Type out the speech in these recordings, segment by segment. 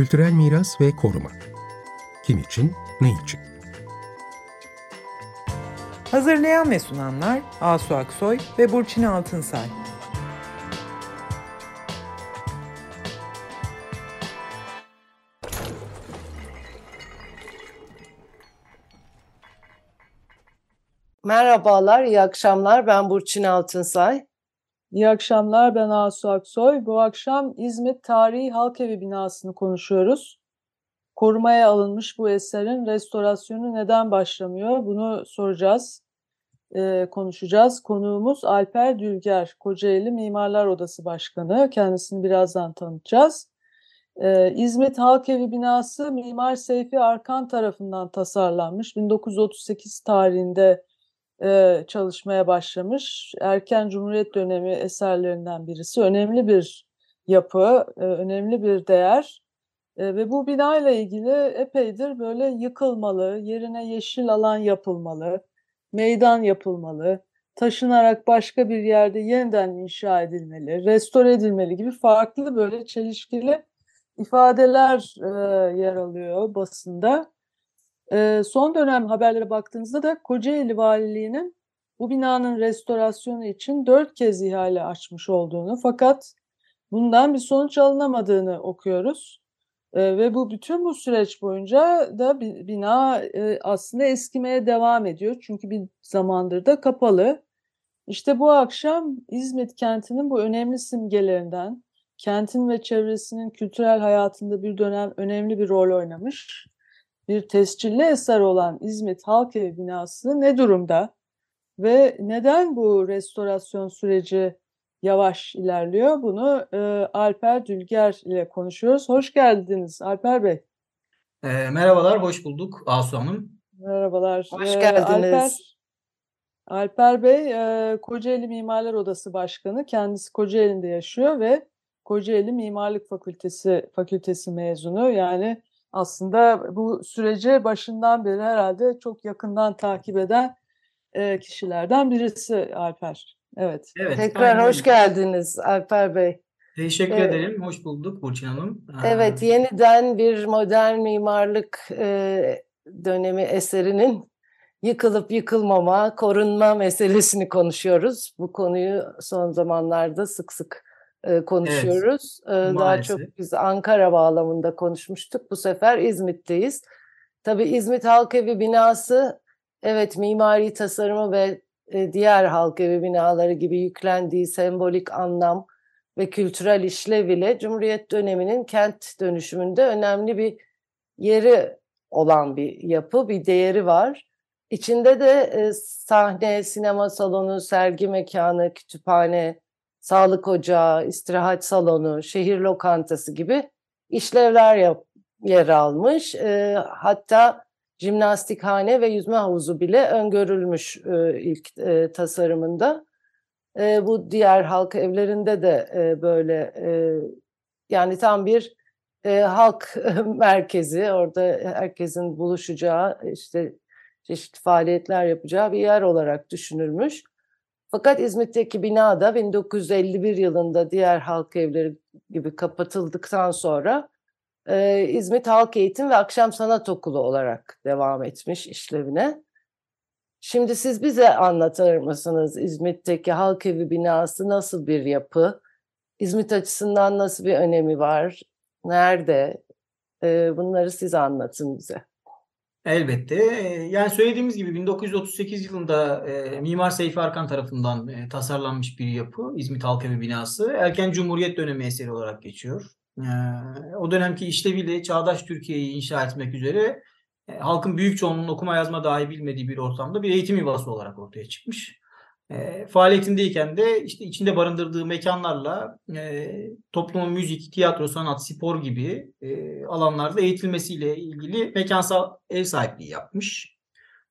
Kültürel miras ve koruma. Kim için, ne için? Hazırlayan ve sunanlar Asu Aksoy ve Burçin Altınsay. Merhabalar, iyi akşamlar. Ben Burçin Altınsay. İyi akşamlar, ben Asu Aksoy. Bu akşam İzmit Tarihi Halkevi binasını konuşuyoruz. Korumaya alınmış bu eserin restorasyonu neden başlamıyor? Bunu soracağız, e, konuşacağız. Konuğumuz Alper Dülger, Kocaeli Mimarlar Odası Başkanı. Kendisini birazdan tanıtacağız. E, İzmit Halkevi binası Mimar Seyfi Arkan tarafından tasarlanmış. 1938 tarihinde e, çalışmaya başlamış. Erken Cumhuriyet dönemi eserlerinden birisi. Önemli bir yapı, e, önemli bir değer. E, ve bu bina ile ilgili epeydir böyle yıkılmalı, yerine yeşil alan yapılmalı, meydan yapılmalı, taşınarak başka bir yerde yeniden inşa edilmeli, restore edilmeli gibi farklı böyle çelişkili ifadeler e, yer alıyor basında. E, son dönem haberlere baktığınızda da Kocaeli Valiliği'nin bu binanın restorasyonu için dört kez ihale açmış olduğunu fakat bundan bir sonuç alınamadığını okuyoruz. E, ve bu bütün bu süreç boyunca da bina e, aslında eskimeye devam ediyor. Çünkü bir zamandır da kapalı. İşte bu akşam İzmit kentinin bu önemli simgelerinden, kentin ve çevresinin kültürel hayatında bir dönem önemli bir rol oynamış bir tescilli eser olan İzmit Halkevi binası ne durumda ve neden bu restorasyon süreci yavaş ilerliyor? Bunu e, Alper Dülger ile konuşuyoruz. Hoş geldiniz Alper Bey. E, merhabalar, hoş bulduk Asu Hanım. Merhabalar. Hoş geldiniz. Alper, Alper Bey, e, Kocaeli Mimarlar Odası Başkanı. Kendisi Kocaeli'nde yaşıyor ve Kocaeli Mimarlık Fakültesi fakültesi mezunu. Yani aslında bu süreci başından beri herhalde çok yakından takip eden e, kişilerden birisi Alper. Evet. evet Tekrar hoş geldiniz Alper Bey. Teşekkür evet. ederim. Hoş bulduk Burçin Hanım. Evet, yeniden bir modern mimarlık e, dönemi eserinin yıkılıp yıkılmama, korunma meselesini konuşuyoruz. Bu konuyu son zamanlarda sık sık e, konuşuyoruz. Evet, Daha çok biz Ankara bağlamında konuşmuştuk. Bu sefer İzmit'teyiz. Tabii İzmit Halkevi binası evet mimari tasarımı ve e, diğer halkevi binaları gibi yüklendiği sembolik anlam ve kültürel işlev ile Cumhuriyet döneminin kent dönüşümünde önemli bir yeri olan bir yapı, bir değeri var. İçinde de e, sahne, sinema salonu, sergi mekanı, kütüphane, sağlık ocağı, istirahat salonu, şehir lokantası gibi işlevler yap, yer almış. E, hatta jimnastikhane ve yüzme havuzu bile öngörülmüş e, ilk e, tasarımında. E, bu diğer halk evlerinde de e, böyle e, yani tam bir e, halk merkezi orada herkesin buluşacağı işte çeşitli faaliyetler yapacağı bir yer olarak düşünülmüş. Fakat İzmit'teki bina da 1951 yılında diğer halk evleri gibi kapatıldıktan sonra e, İzmit Halk Eğitim ve Akşam Sanat Okulu olarak devam etmiş işlevine. Şimdi siz bize anlatır mısınız İzmit'teki halk evi binası nasıl bir yapı? İzmit açısından nasıl bir önemi var? Nerede? E, bunları siz anlatın bize. Elbette. Yani söylediğimiz gibi 1938 yılında e, Mimar Seyfi Arkan tarafından e, tasarlanmış bir yapı. İzmit Halkevi binası. Erken Cumhuriyet dönemi eseri olarak geçiyor. E, o dönemki işleviyle çağdaş Türkiye'yi inşa etmek üzere e, halkın büyük çoğunluğunun okuma yazma dahi bilmediği bir ortamda bir eğitim yuvası olarak ortaya çıkmış. E, faaliyetindeyken de işte içinde barındırdığı mekanlarla e, toplumun müzik, tiyatro, sanat, spor gibi e, alanlarda eğitilmesiyle ilgili mekansal ev sahipliği yapmış.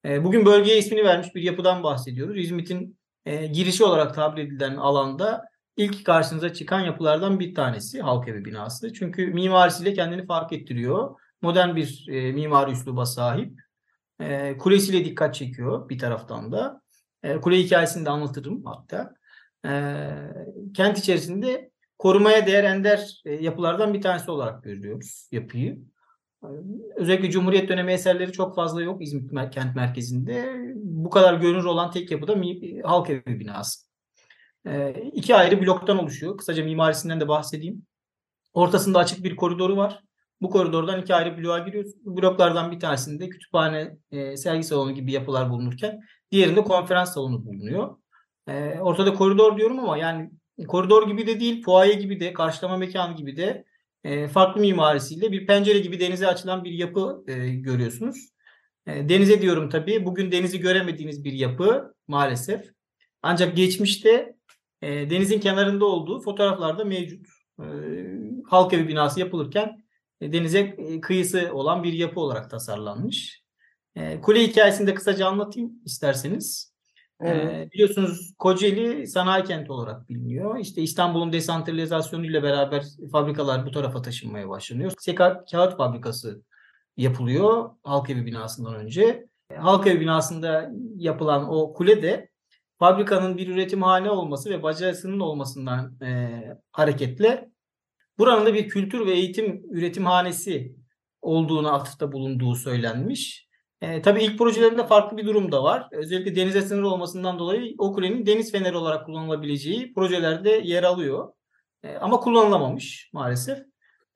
E, bugün bölgeye ismini vermiş bir yapıdan bahsediyoruz. İzmit'in e, girişi olarak tabir edilen alanda ilk karşınıza çıkan yapılardan bir tanesi halk evi binası. Çünkü mimarisiyle kendini fark ettiriyor. Modern bir e, mimari üsluba sahip. E, kulesiyle dikkat çekiyor bir taraftan da. E, kule hikayesini de anlatırım hatta. E, kent içerisinde korumaya değer ender e, yapılardan bir tanesi olarak görüyoruz yapıyı. E, Özellikle Cumhuriyet dönemi eserleri çok fazla yok İzmit kent merkezinde. Bu kadar görünür olan tek yapı da mi- Halkevi binası. E, iki ayrı bloktan oluşuyor. Kısaca mimarisinden de bahsedeyim. Ortasında açık bir koridoru var. Bu koridordan iki ayrı bloğa giriyoruz. Bloklardan bir tanesinde kütüphane, e, sergi salonu gibi yapılar bulunurken diğerinde konferans salonu bulunuyor. E, ortada koridor diyorum ama yani koridor gibi de değil, fuaye gibi de, karşılama mekanı gibi de e, farklı mimarisiyle bir pencere gibi denize açılan bir yapı e, görüyorsunuz. E, denize diyorum tabii. Bugün denizi göremediğiniz bir yapı maalesef. Ancak geçmişte denizin kenarında olduğu fotoğraflarda mevcut. E, Halkevi binası yapılırken denize kıyısı olan bir yapı olarak tasarlanmış. E, kule hikayesini de kısaca anlatayım isterseniz. Evet. E, biliyorsunuz Kocaeli sanayi kenti olarak biliniyor. İşte İstanbul'un desantralizasyonu ile beraber fabrikalar bu tarafa taşınmaya başlanıyor. Seka kağıt fabrikası yapılıyor Halkevi binasından önce. E, Halkevi binasında yapılan o kule de fabrikanın bir üretimhane olması ve bacasının olmasından e, hareketle buranın da bir kültür ve eğitim üretimhanesi olduğunu atıfta bulunduğu söylenmiş. E, tabii ilk projelerinde farklı bir durum da var. Özellikle denize sınır olmasından dolayı o kulenin deniz feneri olarak kullanılabileceği projelerde yer alıyor. E, ama kullanılamamış maalesef.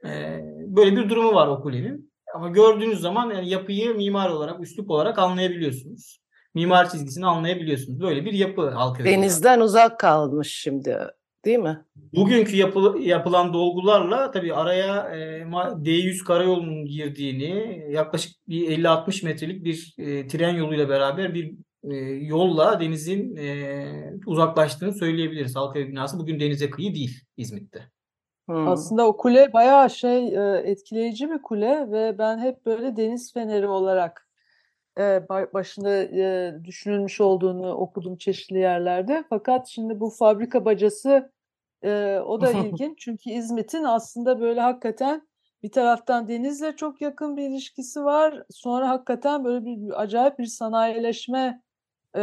E, böyle bir durumu var o kulenin. Ama gördüğünüz zaman yani yapıyı mimar olarak, üslup olarak anlayabiliyorsunuz. Mimar çizgisini anlayabiliyorsunuz. Böyle bir yapı halka Denizden uzak kalmış şimdi, değil mi? Bugünkü yapı, yapılan dolgularla tabii araya e, ma- D100 karayolunun girdiğini yaklaşık bir 50-60 metrelik bir e, tren yoluyla beraber bir e, yolla denizin e, uzaklaştığını söyleyebiliriz. Halkaevi binası bugün denize kıyı değil İzmit'te. Hmm. Aslında o kule bayağı şey e, etkileyici bir kule ve ben hep böyle deniz feneri olarak e, ba- başında e, düşünülmüş olduğunu okudum çeşitli yerlerde. Fakat şimdi bu fabrika bacası e, o da ilginç çünkü İzmit'in aslında böyle hakikaten bir taraftan denizle çok yakın bir ilişkisi var. Sonra hakikaten böyle bir acayip bir sanayileşme e,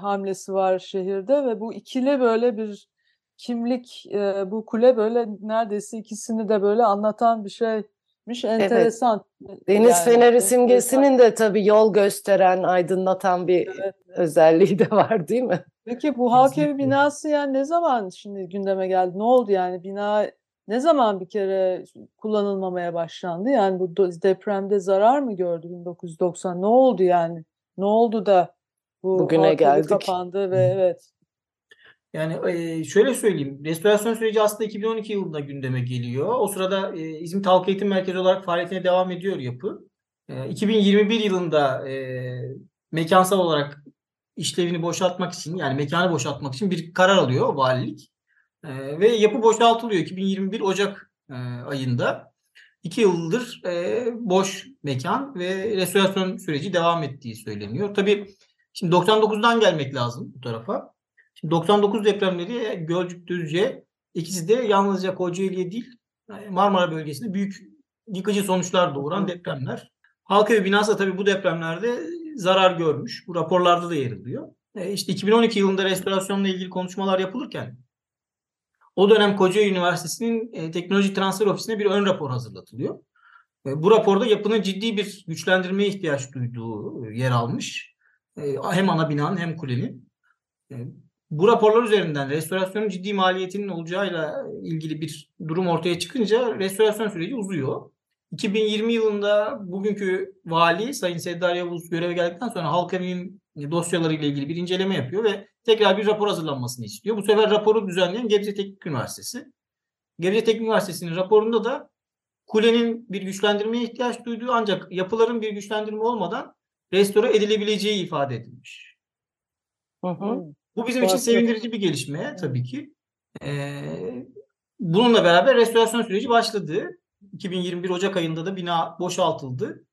hamlesi var şehirde ve bu ikili böyle bir kimlik e, bu kule böyle neredeyse ikisini de böyle anlatan bir şeymiş enteresan. Deniz Yani feneri enteresan. simgesinin de tabii yol gösteren, aydınlatan bir Evet. özelliği de var değil mi? Peki bu halk evi binası yani ne zaman şimdi gündeme geldi? Ne oldu yani bina ne zaman bir kere kullanılmamaya başlandı? Yani bu depremde zarar mı gördü 1990? Ne oldu yani? Ne oldu da bu Bugüne halk evi geldik. kapandı ve evet. Yani e, şöyle söyleyeyim. Restorasyon süreci aslında 2012 yılında gündeme geliyor. O sırada e, İzmit Halk Eğitim Merkezi olarak faaliyetine devam ediyor yapı. E, 2021 yılında e, mekansal olarak işlevini boşaltmak için yani mekanı boşaltmak için bir karar alıyor valilik. E, ve yapı boşaltılıyor 2021 Ocak e, ayında. İki yıldır e, boş mekan ve restorasyon süreci devam ettiği söyleniyor. Tabii şimdi 99'dan gelmek lazım bu tarafa. Şimdi 99 depremleri Gölcük, Düzce ikisi de yalnızca Kocaeli'ye değil yani Marmara bölgesinde büyük yıkıcı sonuçlar doğuran depremler. Halkaevi binası da tabii bu depremlerde zarar görmüş. Bu raporlarda da yer alıyor. E, işte 2012 yılında restorasyonla ilgili konuşmalar yapılırken o dönem Kocaeli Üniversitesi'nin e, Teknoloji Transfer Ofisi'ne bir ön rapor hazırlatılıyor. E, bu raporda yapının ciddi bir güçlendirmeye ihtiyaç duyduğu e, yer almış. E, hem ana binanın hem kulenin. E, bu raporlar üzerinden restorasyonun ciddi maliyetinin olacağıyla ilgili bir durum ortaya çıkınca restorasyon süreci uzuyor. 2020 yılında bugünkü vali Sayın Seddar Yavuz göreve geldikten sonra Halkavi'nin dosyalarıyla ilgili bir inceleme yapıyor ve tekrar bir rapor hazırlanmasını istiyor. Bu sefer raporu düzenleyen Gebze Teknik Üniversitesi. Gebze Teknik Üniversitesi'nin raporunda da kulenin bir güçlendirmeye ihtiyaç duyduğu ancak yapıların bir güçlendirme olmadan restore edilebileceği ifade edilmiş. Hı hı. Bu bizim için sevindirici bir gelişme tabii ki. Ee, bununla beraber restorasyon süreci başladı. 2021 Ocak ayında da bina boşaltıldı.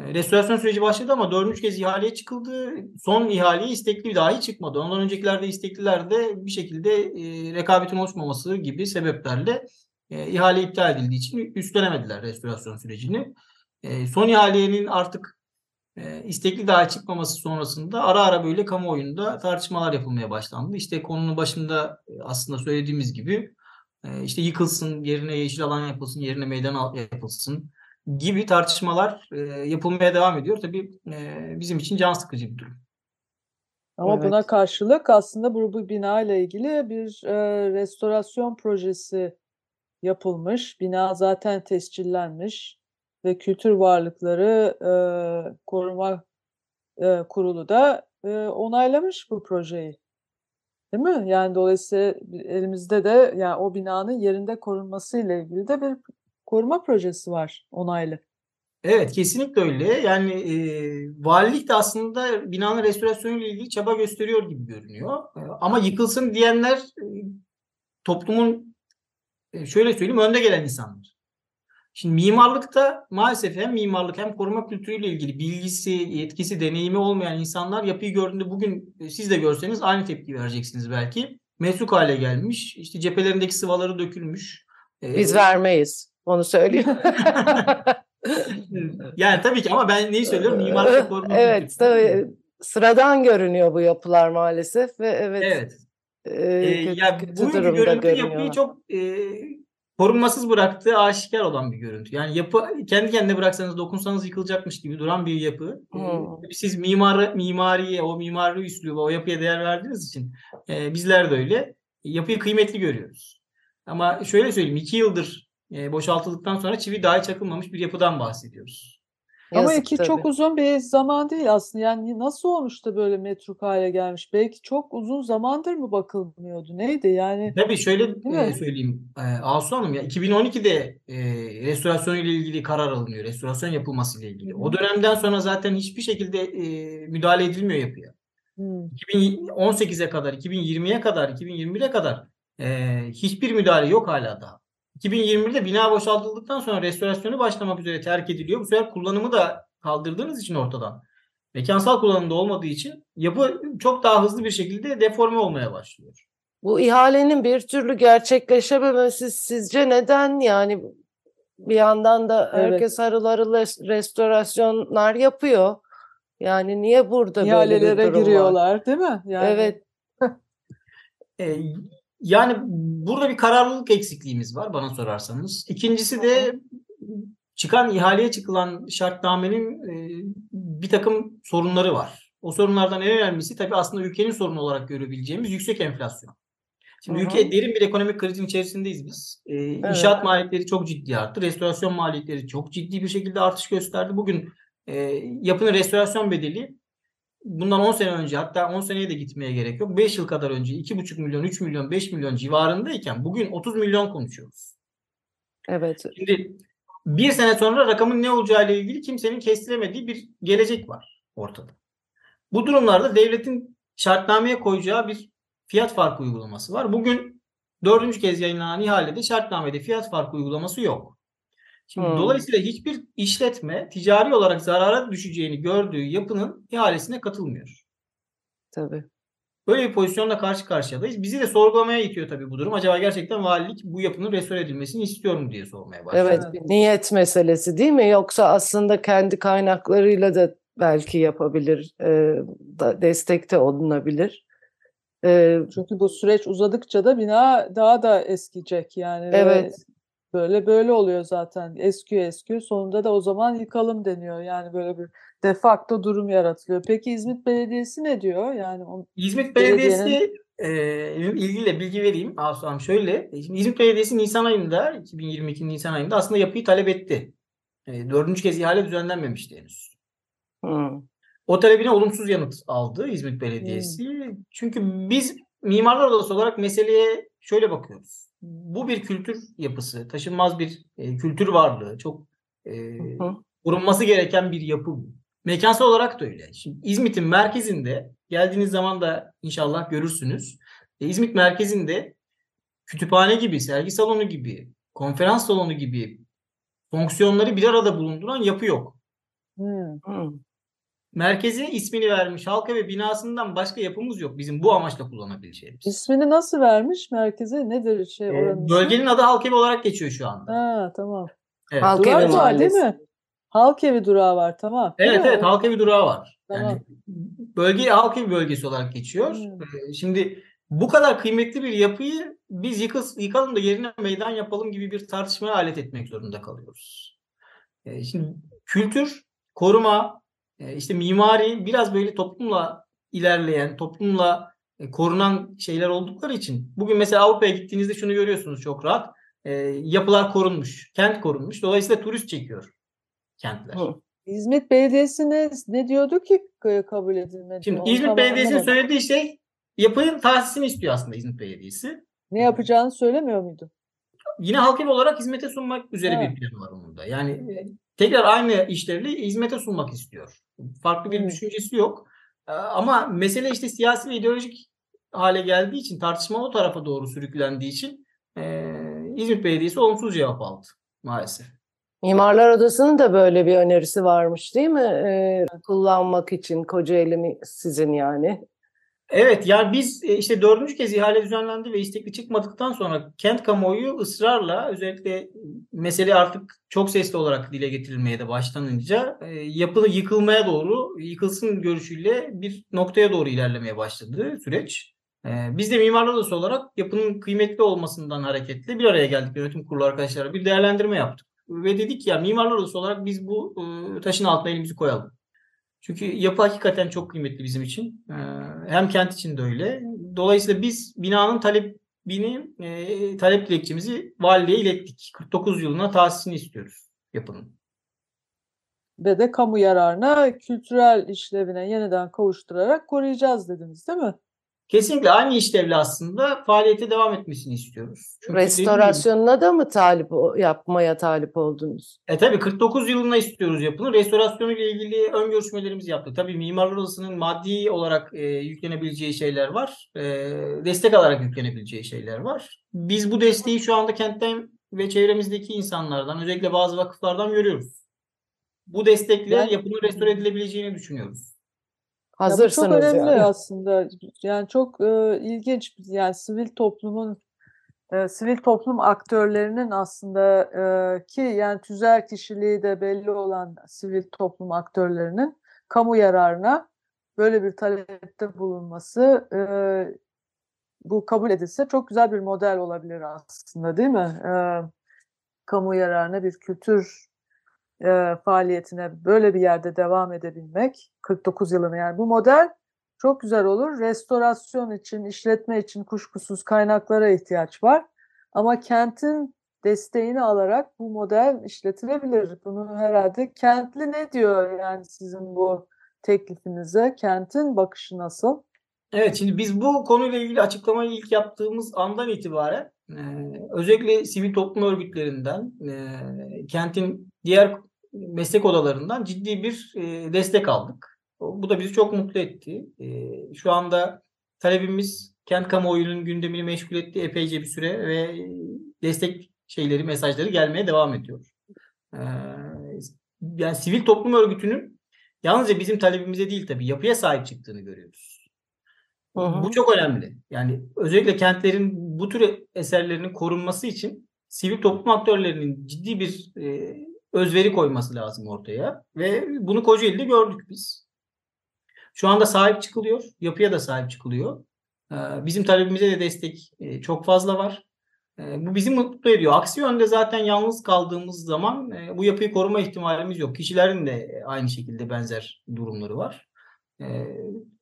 Ee, restorasyon süreci başladı ama dördüncü kez ihaleye çıkıldı. Son ihaleye istekli dahi çıkmadı. Ondan öncekilerde istekliler de bir şekilde e, rekabetin oluşmaması gibi sebeplerle e, ihale iptal edildiği için üstlenemediler restorasyon sürecini. E, son ihalenin artık e, istekli dahi çıkmaması sonrasında ara ara böyle kamuoyunda tartışmalar yapılmaya başlandı. İşte konunun başında e, aslında söylediğimiz gibi E, işte yıkılsın, yerine yeşil alan yapılsın, yerine meydan yapılsın gibi tartışmalar e, yapılmaya devam ediyor. Tabii e, bizim için can sıkıcı bir durum. Ama Evet. buna karşılık aslında bu, bu bina ile ilgili bir e, restorasyon projesi yapılmış. Bina zaten tescillenmiş ve Kültür Varlıkları e, Koruma e, Kurulu da e, onaylamış bu projeyi. Değil mi? Yani dolayısıyla elimizde de yani o binanın yerinde korunması ile ilgili de bir koruma projesi var onaylı. Evet, kesinlikle öyle. Yani e, valilik de aslında binanın restorasyonu ile ilgili çaba gösteriyor gibi görünüyor. E, ama yıkılsın diyenler e, toplumun e, şöyle söyleyeyim önde gelen insanlar. Şimdi mimarlıkta maalesef hem mimarlık hem koruma kültürüyle ilgili bilgisi, yetkisi, deneyimi olmayan insanlar yapıyı gördüğünde bugün e, siz de görseniz aynı tepki vereceksiniz belki. Metruk hale gelmiş, işte cephelerindeki sıvaları dökülmüş. E, Biz vermeyiz. Onu söyleyeyim. Yani tabii ki ama ben neyi söylüyorum? Mimarlık koruma Evet, kültürü. tabii. Sıradan görünüyor bu yapılar maalesef ve evet, Evet. e, Ee, ya durumda görüntü yapıyı çok e, korunmasız bıraktığı aşikar olan bir görüntü. Yani yapı kendi kendine bıraksanız dokunsanız yıkılacakmış gibi duran bir yapı. Ee, Hmm. tabii siz mimarı, mimariye, o mimari üsluba, o yapıya değer verdiğiniz için e, bizler de öyle. Yapıyı kıymetli görüyoruz. Ama şöyle söyleyeyim, iki yıldır e, boşaltıldıktan sonra çivi dahi çakılmamış bir yapıdan bahsediyoruz. Ama iki tabii. çok uzun bir zaman değil aslında. Yani nasıl olmuş da böyle metruk hale gelmiş? Belki çok uzun zamandır mı bakılmıyordu? Neydi yani? Tabii şöyle Değil e, mi? söyleyeyim e, Asu Hanım ya 2012'de e, restorasyon ile ilgili karar alınıyor. Restorasyon yapılması ile ilgili. Hı O hı. dönemden sonra zaten hiçbir şekilde e, müdahale edilmiyor yapıya. Hmm. 2018'e kadar, 2020'ye kadar, 2021'e kadar e, hiçbir müdahale yok hala daha. 2021'de bina boşaltıldıktan sonra restorasyonu başlamak üzere terk ediliyor. Bu sefer kullanımı da kaldırdığınız için ortadan. Mekansal kullanımda olmadığı için yapı çok daha hızlı bir şekilde deforme olmaya başlıyor. Bu ihalenin bir türlü gerçekleşememesi sizce neden? Yani bir yandan da Evet. herkes harıl harıl res- restorasyonlar yapıyor. Yani niye burada böyle bir İhalelere durum var? giriyorlar, değil mi? Yani Evet, E, yani burada bir kararlılık eksikliğimiz var bana sorarsanız. İkincisi de çıkan ihaleye çıkılan şartnamenin e, bir takım sorunları var. O sorunlardan en önemlisi tabii aslında ülkenin sorunu olarak görebileceğimiz yüksek enflasyon. Şimdi Hı hı. ülke derin bir ekonomik krizin içerisindeyiz biz. E, İnşaat maliyetleri çok ciddi arttı. Restorasyon maliyetleri çok ciddi bir şekilde artış gösterdi. Bugün e, yapının restorasyon bedeli bundan 10 sene önce hatta 10 seneye de gitmeye gerek yok. 5 yıl kadar önce 2,5 milyon, 3 milyon, 5 milyon civarındayken bugün 30 milyon konuşuyoruz. evet. Şimdi bir sene sonra rakamın ne olacağı ile ilgili kimsenin kestiremediği bir gelecek var ortada. Bu durumlarda devletin şartnameye koyacağı bir fiyat farkı uygulaması var. Bugün dördüncü kez yayınlanan ihalede şartnamede fiyat farkı uygulaması yok. Şimdi Hmm. dolayısıyla hiçbir işletme ticari olarak zarara düşeceğini gördüğü yapının ihalesine katılmıyor. Tabii. Böyle bir pozisyonla karşı karşıyadayız. Bizi de sorgulamaya itiyor tabii bu durum. Acaba gerçekten valilik bu yapının restore edilmesini istiyor mu diye sormaya başlıyor. Evet, bir niyet meselesi değil mi? Yoksa aslında kendi kaynaklarıyla da belki yapabilir, e, da destekte olunabilir. E, çünkü bu süreç uzadıkça da bina daha da eskiyecek yani. ve Evet. Böyle böyle oluyor zaten. Eskiyor eskiyor. Sonunda da o zaman yıkalım deniyor. Yani böyle bir de facto durum yaratılıyor. Peki İzmit Belediyesi ne diyor? Yani on- İzmit Belediyenin- Belediyesi e, ilgiyle bilgi vereyim. Asu Hanım şöyle. e, Şimdi İzmit Belediyesi Nisan ayında, 2022 Nisan ayında aslında yapıyı talep etti. E, dördüncü kez ihale düzenlenmemişti henüz. hmm, O talebine olumsuz yanıt aldı İzmit Belediyesi. Çünkü biz mimarlar odası olarak meseleye şöyle bakıyoruz. Bu bir kültür yapısı, taşınmaz bir e, kültür varlığı, çok e, korunması gereken bir yapı bu. Mekansal olarak da öyle. Şimdi İzmit'in merkezinde geldiğiniz zaman da inşallah görürsünüz. E, İzmit merkezinde kütüphane gibi, sergi salonu gibi, konferans salonu gibi fonksiyonları bir arada bulunduran yapı yok. Hmm. Hmm. Merkezi ismini vermiş halka ve binasından başka yapımız yok bizim bu amaçla kullanabileceğimiz. İsmini nasıl vermiş merkeze? Nedir şey Ee, oranın ismi? bölgenin adı Halkevi olarak geçiyor şu anda. Ha tamam. Evet. Halk Durak Evi var değil mi? Halk evi durağı var tamam. Değil Evet mi? evet Halkevi durağı var. Tamam. Yani bölge Halkevi bölgesi olarak geçiyor. Hmm. Ee, Şimdi bu kadar kıymetli bir yapıyı biz yıkıl, yıkalım da yerine meydan yapalım gibi bir tartışmaya alet etmek zorunda kalıyoruz. E, şimdi kültür, koruma, işte mimari biraz böyle toplumla ilerleyen, toplumla e, korunan şeyler oldukları için bugün mesela Avrupa'ya gittiğinizde şunu görüyorsunuz çok rahat. E, yapılar korunmuş, kent korunmuş. Dolayısıyla turist çekiyor kentler. Hı. İzmit Belediyesi ne, diyordu ki kabul edilmedi? Şimdi Onu İzmit Belediyesi'nin söylediği şey yapının tahsisini istiyor aslında İzmit Belediyesi. Ne yapacağını söylemiyor muydu? Yine halk evi olarak hizmete sunmak üzere Evet. bir plan var onun da. Yani e, tekrar aynı işlevli hizmete sunmak istiyor. Farklı bir düşüncesi yok. E, Ama mesele işte siyasi ve ideolojik hale geldiği için tartışma o tarafa doğru sürüklendiği için e, İzmit Belediyesi olumsuz cevap aldı maalesef. Mimarlar Odası'nın da böyle bir önerisi varmış değil mi? Ee, kullanmak için Kocaeli mi sizin yani? Evet yani biz e, işte dördüncü kez ihale düzenlendi ve istekli çıkmadıktan sonra kent kamuoyu ısrarla özellikle mesele artık çok sesli olarak dile getirilmeye de başlanınca e, yapı yıkılmaya doğru yıkılsın görüşüyle bir noktaya doğru ilerlemeye başladı süreç. E, Biz de Mimarlar Odası olarak yapının kıymetli olmasından hareketle bir araya geldik yönetim kurulu arkadaşlarla bir değerlendirme yaptık. Ve dedik ya Mimarlar Odası olarak biz bu e, taşın altına elimizi koyalım. Çünkü yapı hakikaten çok kıymetli bizim için. Ee, Hem kent için de öyle. Dolayısıyla biz binanın talebini, e, talep dilekçemizi valiliğe ilettik. 49 yılına tahsisini istiyoruz yapının. Ve de kamu yararına, kültürel işlevine yeniden kavuşturarak koruyacağız dediniz değil mi? Kesinlikle aynı işlevle aslında faaliyete devam etmesini istiyoruz. Çünkü Restorasyonuna da mı talip yapmaya talip oldunuz? E tabii 49 yılına istiyoruz yapının. Restorasyonu ile ilgili ön görüşmelerimizi yaptık. Tabii Mimarlar Odası'nın maddi olarak e, yüklenebileceği şeyler var. E, destek alarak yüklenebileceği şeyler var. Biz bu desteği şu anda kentten ve çevremizdeki insanlardan, özellikle bazı vakıflardan görüyoruz. Bu destekle yapının restore edilebileceğini düşünüyoruz. Ya bu çok Hazırsınız önemli yani. aslında. Yani çok e, ilginç. Yani sivil toplumun e, sivil toplum aktörlerinin aslında e, ki yani tüzel kişiliği de belli olan sivil toplum aktörlerinin kamu yararına böyle bir talepte bulunması e, bu kabul edilse çok güzel bir model olabilir aslında değil mi? E, kamu yararına bir kültür e, faaliyetine böyle bir yerde devam edebilmek 49 yılını yani bu model çok güzel olur. Restorasyon için, işletme için kuşkusuz kaynaklara ihtiyaç var. Ama kentin desteğini alarak bu model işletilebilir. Bunu herhalde kentli ne diyor yani sizin bu teklifinize? Kentin bakışı nasıl? Evet, şimdi biz bu konuyla ilgili açıklamayı ilk yaptığımız andan itibaren e, özellikle sivil toplum örgütlerinden, e, kentin diğer meslek odalarından ciddi bir e, destek aldık. Bu da bizi çok mutlu etti. E, şu anda talebimiz kent kamuoyunun gündemini meşgul etti epeyce bir süre ve e, destek şeyleri, mesajları gelmeye devam ediyor. E, yani sivil toplum örgütünün yalnızca bizim talebimize değil tabii yapıya sahip çıktığını görüyoruz. Hı hı. Bu çok önemli. Yani özellikle kentlerin bu tür eserlerinin korunması için sivil toplum aktörlerinin ciddi bir e, özveri koyması lazım ortaya ve bunu Kocaeli'de gördük biz. Şu anda sahip çıkılıyor, yapıya da sahip çıkılıyor. Ee, Bizim talebimize de destek e, çok fazla var. E, Bu bizi mutlu ediyor. Aksi yönde zaten yalnız kaldığımız zaman e, bu yapıyı koruma ihtimalimiz yok. Kişilerin de aynı şekilde benzer durumları var. E,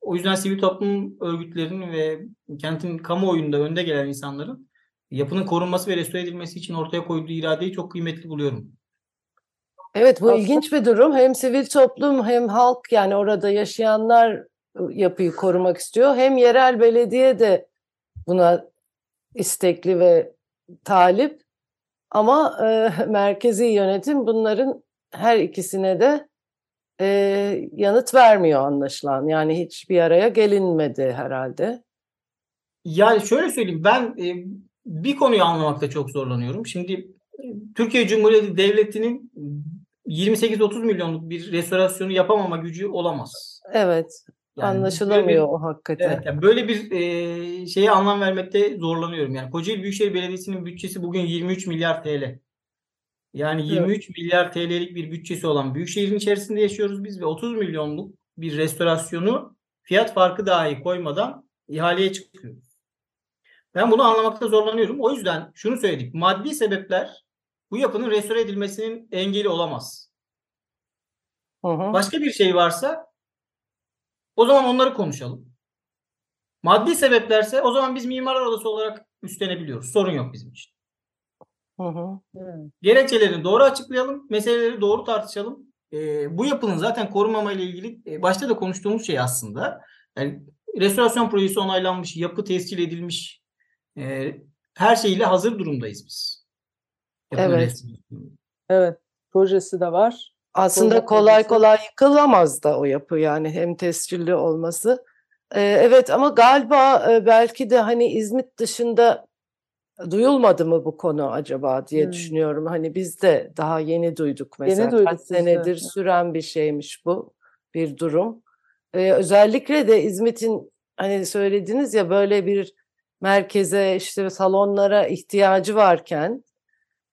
O yüzden sivil toplum örgütlerinin ve kentin kamuoyunda önde gelen insanların yapının korunması ve restore edilmesi için ortaya koyduğu iradeyi çok kıymetli buluyorum. Evet bu Aslında- ilginç bir durum. Hem sivil toplum hem halk yani orada yaşayanlar yapıyı korumak istiyor. Hem yerel belediye de buna istekli ve talip. Ama e, merkezi yönetim bunların her ikisine de e, yanıt vermiyor anlaşılan. Yani hiçbir araya gelinmedi herhalde. Yani şöyle söyleyeyim ben e, bir konuyu anlamakta çok zorlanıyorum. Şimdi Türkiye Cumhuriyeti Devleti'nin 28-30 milyonluk bir restorasyonu yapamama gücü olamaz. Evet Yani böyle bir- anlaşılamıyor o hakikaten. Evet, yani böyle bir e, şeye anlam vermekte zorlanıyorum. Yani Kocaeli Büyükşehir Belediyesi'nin bütçesi bugün 23 milyar TL. Yani 23 milyar TL'lik bir bütçesi olan Büyükşehir'in içerisinde yaşıyoruz biz ve 30 milyonluk bir restorasyonu fiyat farkı dahi koymadan ihaleye çıkıyoruz. Ben bunu anlamakta zorlanıyorum. O yüzden şunu söyledik. Maddi sebepler bu yapının restore edilmesinin engeli olamaz. Hı hı. Başka bir şey varsa o zaman onları konuşalım. Maddi sebeplerse o zaman biz mimarlar odası olarak üstlenebiliyoruz. Sorun yok bizim için. Hı hı. Gerekçelerini doğru açıklayalım, meseleleri doğru tartışalım. Ee, bu yapının zaten korunmama ile ilgili e, başta da konuştuğumuz şey aslında. Yani restorasyon projesi onaylanmış, yapı tescil edilmiş, e, her şeyle hazır durumdayız biz. Evet. Evet, projesi de var. Aslında Konak kolay projesi. kolay yıkılamaz da o yapı yani hem tescilli olması. Ee, evet ama galiba e, belki de hani İzmit dışında duyulmadı mı bu konu acaba diye Hmm. düşünüyorum. Hani biz de daha yeni duyduk Yeni mesela. duyduk Kaç biz de. senedir süren bir şeymiş bu bir durum. Ee, özellikle de İzmit'in hani söylediniz ya böyle bir merkeze işte salonlara ihtiyacı varken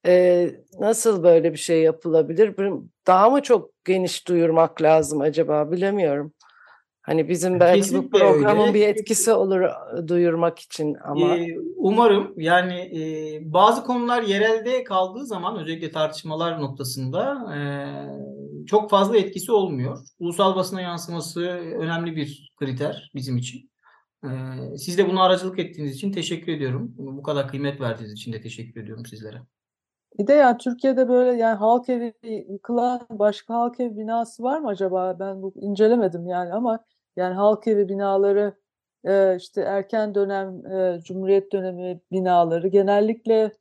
e, nasıl böyle bir şey yapılabilir? Daha mı çok geniş duyurmak lazım acaba bilemiyorum. Hani bizim belki bu Kesinlikle programın öyle. bir etkisi olur duyurmak için ama Ee, umarım yani e, bazı konular yerelde kaldığı zaman özellikle tartışmalar noktasında e, çok fazla etkisi olmuyor. Ulusal basına yansıması önemli bir kriter bizim için. E, siz de buna aracılık ettiğiniz için teşekkür ediyorum. Bu kadar kıymet verdiğiniz için de teşekkür ediyorum sizlere. Bir de yani Türkiye'de böyle yani halk evi yıkılan başka halk evi binası var mı acaba? Ben bu incelemedim yani ama yani halk evi binaları e, işte erken dönem e, Cumhuriyet dönemi binaları genellikle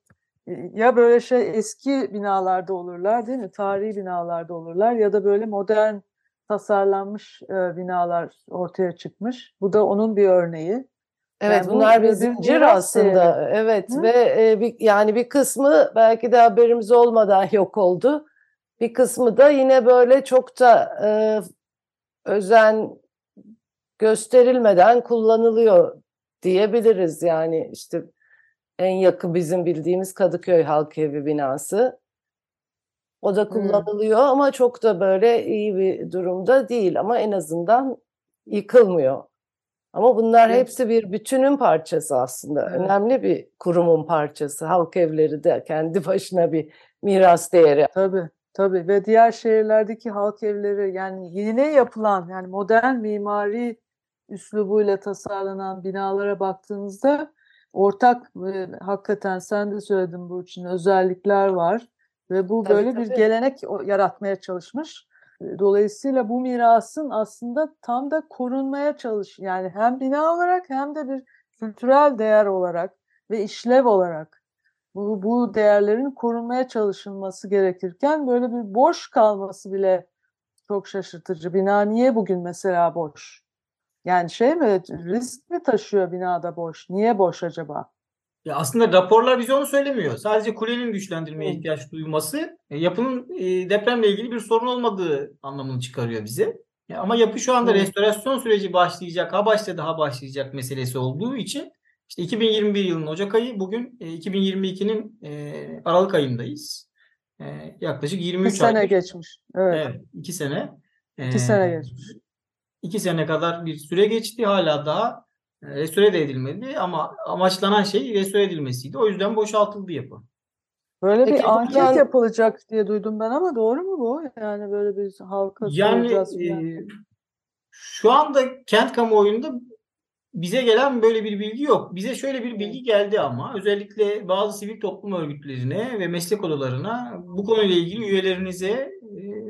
e, ya böyle şey eski binalarda olurlar değil mi? Tarihi binalarda olurlar ya da böyle modern tasarlanmış binalar ortaya çıkmış. Bu da onun bir örneği. Evet Yani bu bunlar bir bir zincir aslında. Evet Hı? ve e, bir, yani bir kısmı belki de haberimiz olmadan yok oldu. Bir kısmı da yine böyle çok da e, özen gösterilmeden kullanılıyor diyebiliriz. Yani işte en yakın bizim bildiğimiz Kadıköy Halk Evi binası. O da kullanılıyor ama çok da böyle iyi bir durumda değil ama en azından yıkılmıyor. Ama bunlar Evet. hepsi bir bütünün parçası aslında. Evet. Önemli bir kurumun parçası. Halk evleri de kendi başına bir miras değeri. Tabii, tabii ve diğer şehirlerdeki halk evleri yani yeni yapılan yani modern mimari üslubuyla tasarlanan binalara baktığınızda ortak e, hakikaten sen de söyledin bu için özellikler var ve bu Tabii, böyle bir tabii. gelenek o- yaratmaya çalışmış. Dolayısıyla bu mirasın aslında tam da korunmaya çalış yani hem bina olarak hem de bir kültürel değer olarak ve işlev olarak bu, bu değerlerin korunmaya çalışılması gerekirken böyle bir boş kalması bile çok şaşırtıcı. Bina niye bugün mesela boş? Yani şey mi risk mi taşıyor binada boş? Niye boş acaba? Ya aslında raporlar bize onu söylemiyor. Sadece kulenin güçlendirmeye ihtiyaç duyması e, yapının e, depremle ilgili bir sorun olmadığı anlamını çıkarıyor bize. Ya ama yapı şu anda restorasyon süreci başlayacak, ha başladı ha başlayacak meselesi olduğu için işte 2021 yılının Ocak ayı bugün e, 2022'nin e, Aralık ayındayız. E, yaklaşık 23 Bir sene aydır. geçmiş. Evet. Evet, iki sene. İki E, sene geçmiş. iki sene kadar bir süre geçti. Hala daha restore de edilmedi ama amaçlanan şey restore edilmesiydi. O yüzden boşaltıldı yapı. Böyle Peki bir anket buradan- yapılacak diye duydum ben ama doğru mu bu? Yani böyle bir halka Yani soracağız falan. e, şu anda kent kamuoyunda bize gelen böyle bir bilgi yok. Bize şöyle bir bilgi geldi ama özellikle bazı sivil toplum örgütlerine ve meslek odalarına bu konuyla ilgili üyelerinize e,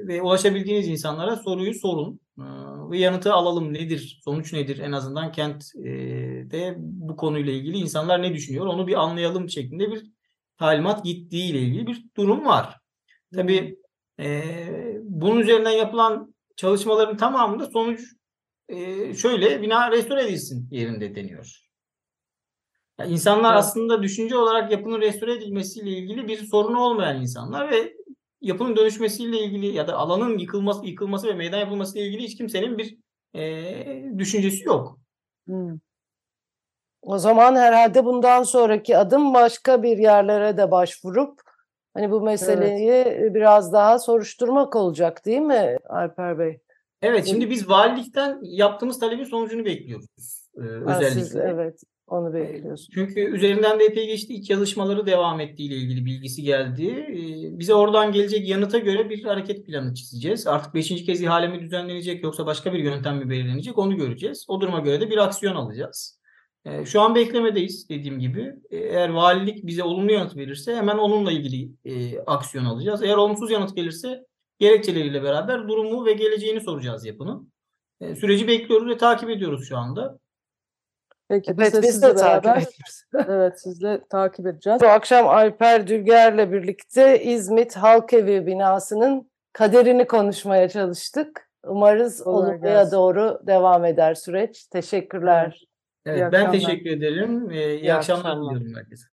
ve ulaşabildiğiniz insanlara soruyu sorun yanıtı alalım nedir, sonuç nedir en azından kentte bu konuyla ilgili insanlar ne düşünüyor onu bir anlayalım şeklinde bir talimat gittiği ile ilgili bir durum var. Tabii e, bunun üzerinden yapılan çalışmaların tamamında sonuç e, şöyle bina restore edilsin yerinde deniyor. Yani insanlar Evet. aslında düşünce olarak yapının restore edilmesiyle ilgili bir sorunu olmayan insanlar ve yapının dönüşmesiyle ilgili ya da alanın yıkılması, yıkılması ve meydan yapılması ile ilgili hiç kimsenin bir e, düşüncesi yok. Hmm. O zaman herhalde bundan sonraki adım başka bir yerlere de başvurup hani bu meseleyi biraz daha soruşturmak olacak değil mi Alper Bey? Evet, şimdi biz valilikten yaptığımız talebin sonucunu bekliyoruz. E, Ha, siz- özellikle. evet. Onu bekliyorsun. Çünkü üzerinden de epey geçti. İlk çalışmaları devam ettiği ile ilgili bilgisi geldi. Ee, Bize oradan gelecek yanıta göre bir hareket planı çizeceğiz. Artık beşinci kez ihale mi düzenlenecek yoksa başka bir yöntem mi belirlenecek onu göreceğiz. O duruma göre de bir aksiyon alacağız. Ee, Şu an beklemedeyiz dediğim gibi. Ee, Eğer valilik bize olumlu yanıt verirse hemen onunla ilgili e, aksiyon alacağız. Eğer olumsuz yanıt gelirse gerekçeleriyle beraber durumu ve geleceğini soracağız yapının. Ee, Süreci bekliyoruz ve takip ediyoruz şu anda. Peki Evet, biz de biz sizle de takip beraber ediyoruz. evet sizle takip edeceğiz. Bu akşam Alper Dülger'le birlikte İzmit Halkevi binasının kaderini konuşmaya çalıştık. Umarız olumluya doğru devam eder süreç. Teşekkürler. Evet, ben teşekkür ederim. Ee, iyi İyi akşamlar akşamlar. diliyorum herkese.